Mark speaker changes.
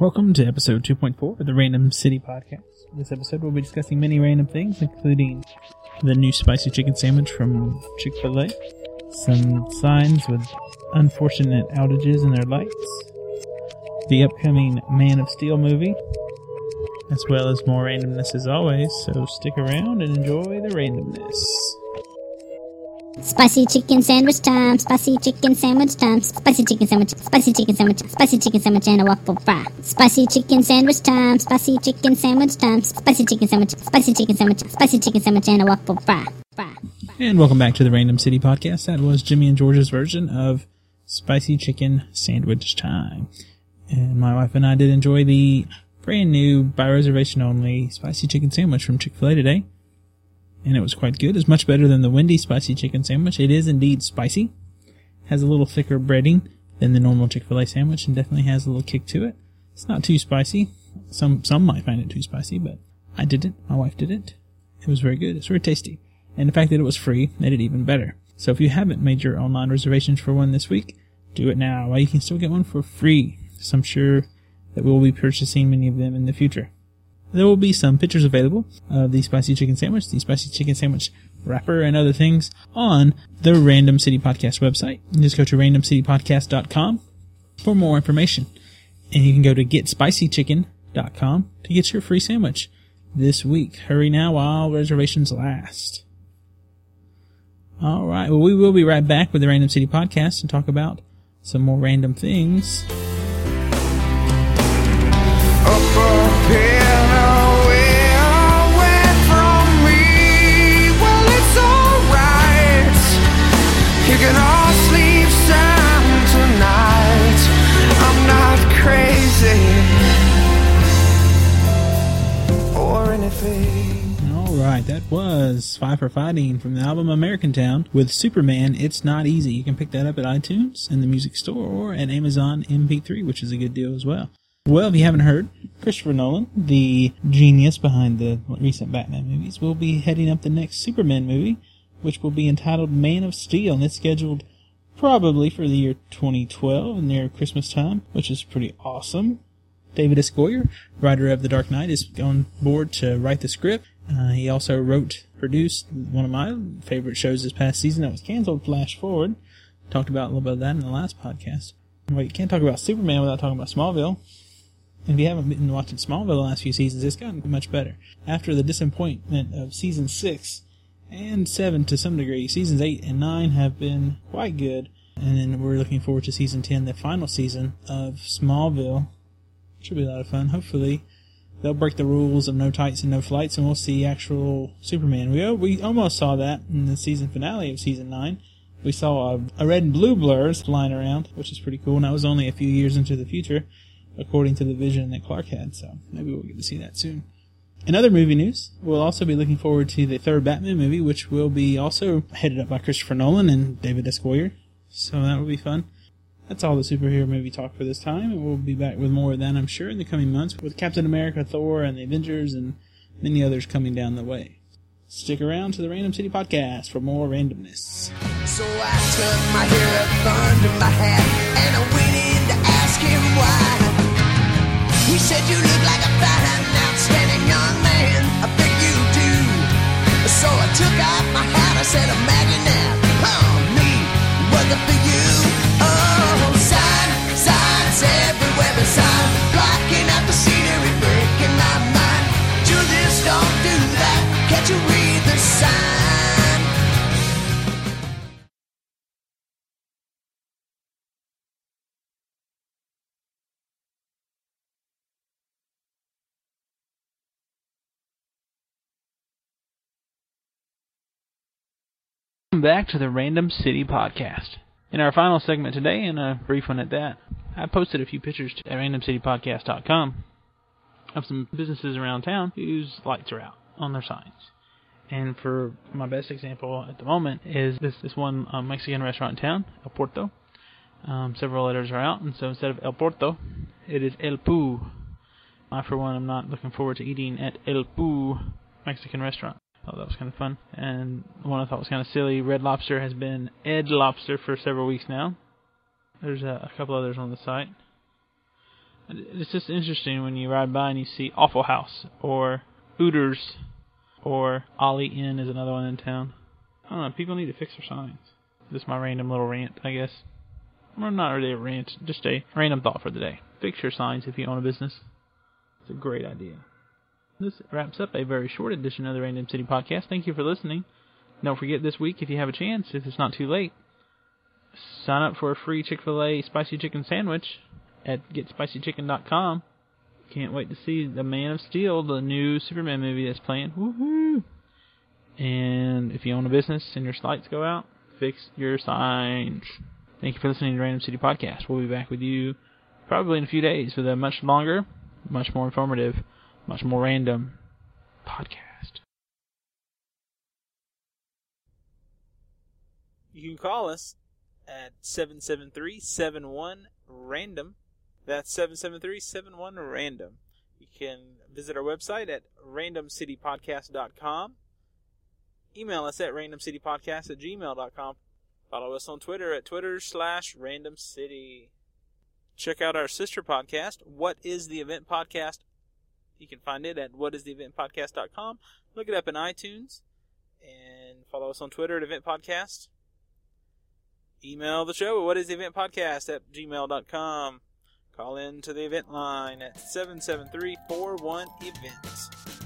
Speaker 1: Welcome to episode 2.4 of the Random City Podcast. This episode we'll be discussing many random things, including the new spicy chicken sandwich from Chick fil A, some signs with unfortunate outages in their lights, the upcoming Man of Steel movie, as well as more randomness as always, so stick around and enjoy the randomness.
Speaker 2: Spicy chicken sandwich time, spicy chicken sandwich time, spicy chicken sandwich, spicy chicken sandwich, spicy chicken sandwich and a waffle fry. Spicy chicken sandwich time, spicy chicken sandwich time, spicy chicken sandwich, spicy chicken sandwich, spicy chicken sandwich and a waffle fry. Fry.
Speaker 1: And welcome back to the Random City Podcast. That was Jimmy and George's version of Spicy Chicken Sandwich Time. And my wife and I did enjoy the brand new, by reservation only, spicy chicken sandwich from Chick fil A today. And it was quite good. It's much better than the Wendy's spicy chicken sandwich. It is indeed spicy. Has a little thicker breading than the normal Chick fil A sandwich and definitely has a little kick to it. It's not too spicy. Some, some might find it too spicy, but I didn't. My wife didn't. It was very good. It's very tasty. And the fact that it was free made it even better. So if you haven't made your online reservations for one this week, do it now while you can still get one for free. So I'm sure that we'll be purchasing many of them in the future. There will be some pictures available of the spicy chicken sandwich, the spicy chicken sandwich wrapper, and other things on the Random City Podcast website. Just go to randomcitypodcast.com for more information. And you can go to getspicychicken.com to get your free sandwich this week. Hurry now while reservations last. All right. Well, we will be right back with the Random City Podcast and talk about some more random things.
Speaker 3: up up
Speaker 1: Five for Fighting from the album American Town with Superman. It's not easy. You can pick that up at iTunes in the music store or at Amazon MP3, which is a good deal as well. Well, if you haven't heard, Christopher Nolan, the genius behind the recent Batman movies, will be heading up the next Superman movie, which will be entitled Man of Steel, and it's scheduled probably for the year 2012 near Christmas time, which is pretty awesome. David S. Goyer, writer of The Dark Knight, is on board to write the script. Uh, he also wrote, produced one of my favorite shows this past season that was canceled, Flash Forward. Talked about a little bit of that in the last podcast. Well, you can't talk about Superman without talking about Smallville. If you haven't been watching Smallville the last few seasons, it's gotten much better. After the disappointment of season 6 and 7 to some degree, seasons 8 and 9 have been quite good. And then we're looking forward to season 10, the final season of Smallville. Should be a lot of fun. Hopefully, they'll break the rules of no tights and no flights, and we'll see actual Superman. We we almost saw that in the season finale of season nine. We saw a, a red and blue blurs flying around, which is pretty cool. And that was only a few years into the future, according to the vision that Clark had. So maybe we'll get to see that soon. In other movie news, we'll also be looking forward to the third Batman movie, which will be also headed up by Christopher Nolan and David S. Goyer. So that will be fun. That's all the superhero movie talk for this time, and we'll be back with more of that, I'm sure, in the coming months with Captain America, Thor, and the Avengers, and many others coming down the way. Stick around to the Random City Podcast for more randomness.
Speaker 3: So I took my under my hat and I went in to ask him why. He said you look like I bet you do. So I took off my hat. I said, Imagine that. Oh, me working for you. Oh, sign, signs everywhere beside. Blocking out the scenery, breaking my mind. Julius, don't do that. Can't you read the sign?
Speaker 1: Back to the Random City Podcast. In our final segment today, and a brief one at that, I posted a few pictures at randomcitypodcast.com of some businesses around town whose lights are out on their signs. And for my best example at the moment is this this one um, Mexican restaurant in town, El Porto. Um, several letters are out, and so instead of El Porto, it is El Poo. I, for one, am not looking forward to eating at El Poo Mexican restaurant. Thought that was kind of fun. And one I thought was kind of silly, Red Lobster has been Ed Lobster for several weeks now. There's a, a couple others on the site. It's just interesting when you ride by and you see Awful House or Hooters or Ollie Inn is another one in town. I don't know. People need to fix their signs. Just my random little rant, I guess. Well, not really a rant, just a random thought for the day. Fix your signs if you own a business. It's a great idea. This wraps up a very short edition of the Random City Podcast. Thank you for listening. Don't forget this week, if you have a chance, if it's not too late, sign up for a free Chick fil A spicy chicken sandwich at getspicychicken.com. Can't wait to see The Man of Steel, the new Superman movie that's playing. Woohoo! And if you own a business and your lights go out, fix your signs. Thank you for listening to Random City Podcast. We'll be back with you probably in a few days with a much longer, much more informative, much more random podcast.
Speaker 4: You can call us at 773-71-RANDOM. That's 773-71-RANDOM. You can visit our website at randomcitypodcast.com. Email us at randomcitypodcast at gmail.com. Follow us on Twitter at Twitter slash randomcity. Check out our sister podcast, What is the Event Podcast? You can find it at whatistheeventpodcast.com. Look it up in iTunes and follow us on Twitter at Event Podcast. Email the show at whatistheeventpodcast at gmail.com. Call in to the event line at 773 41 events.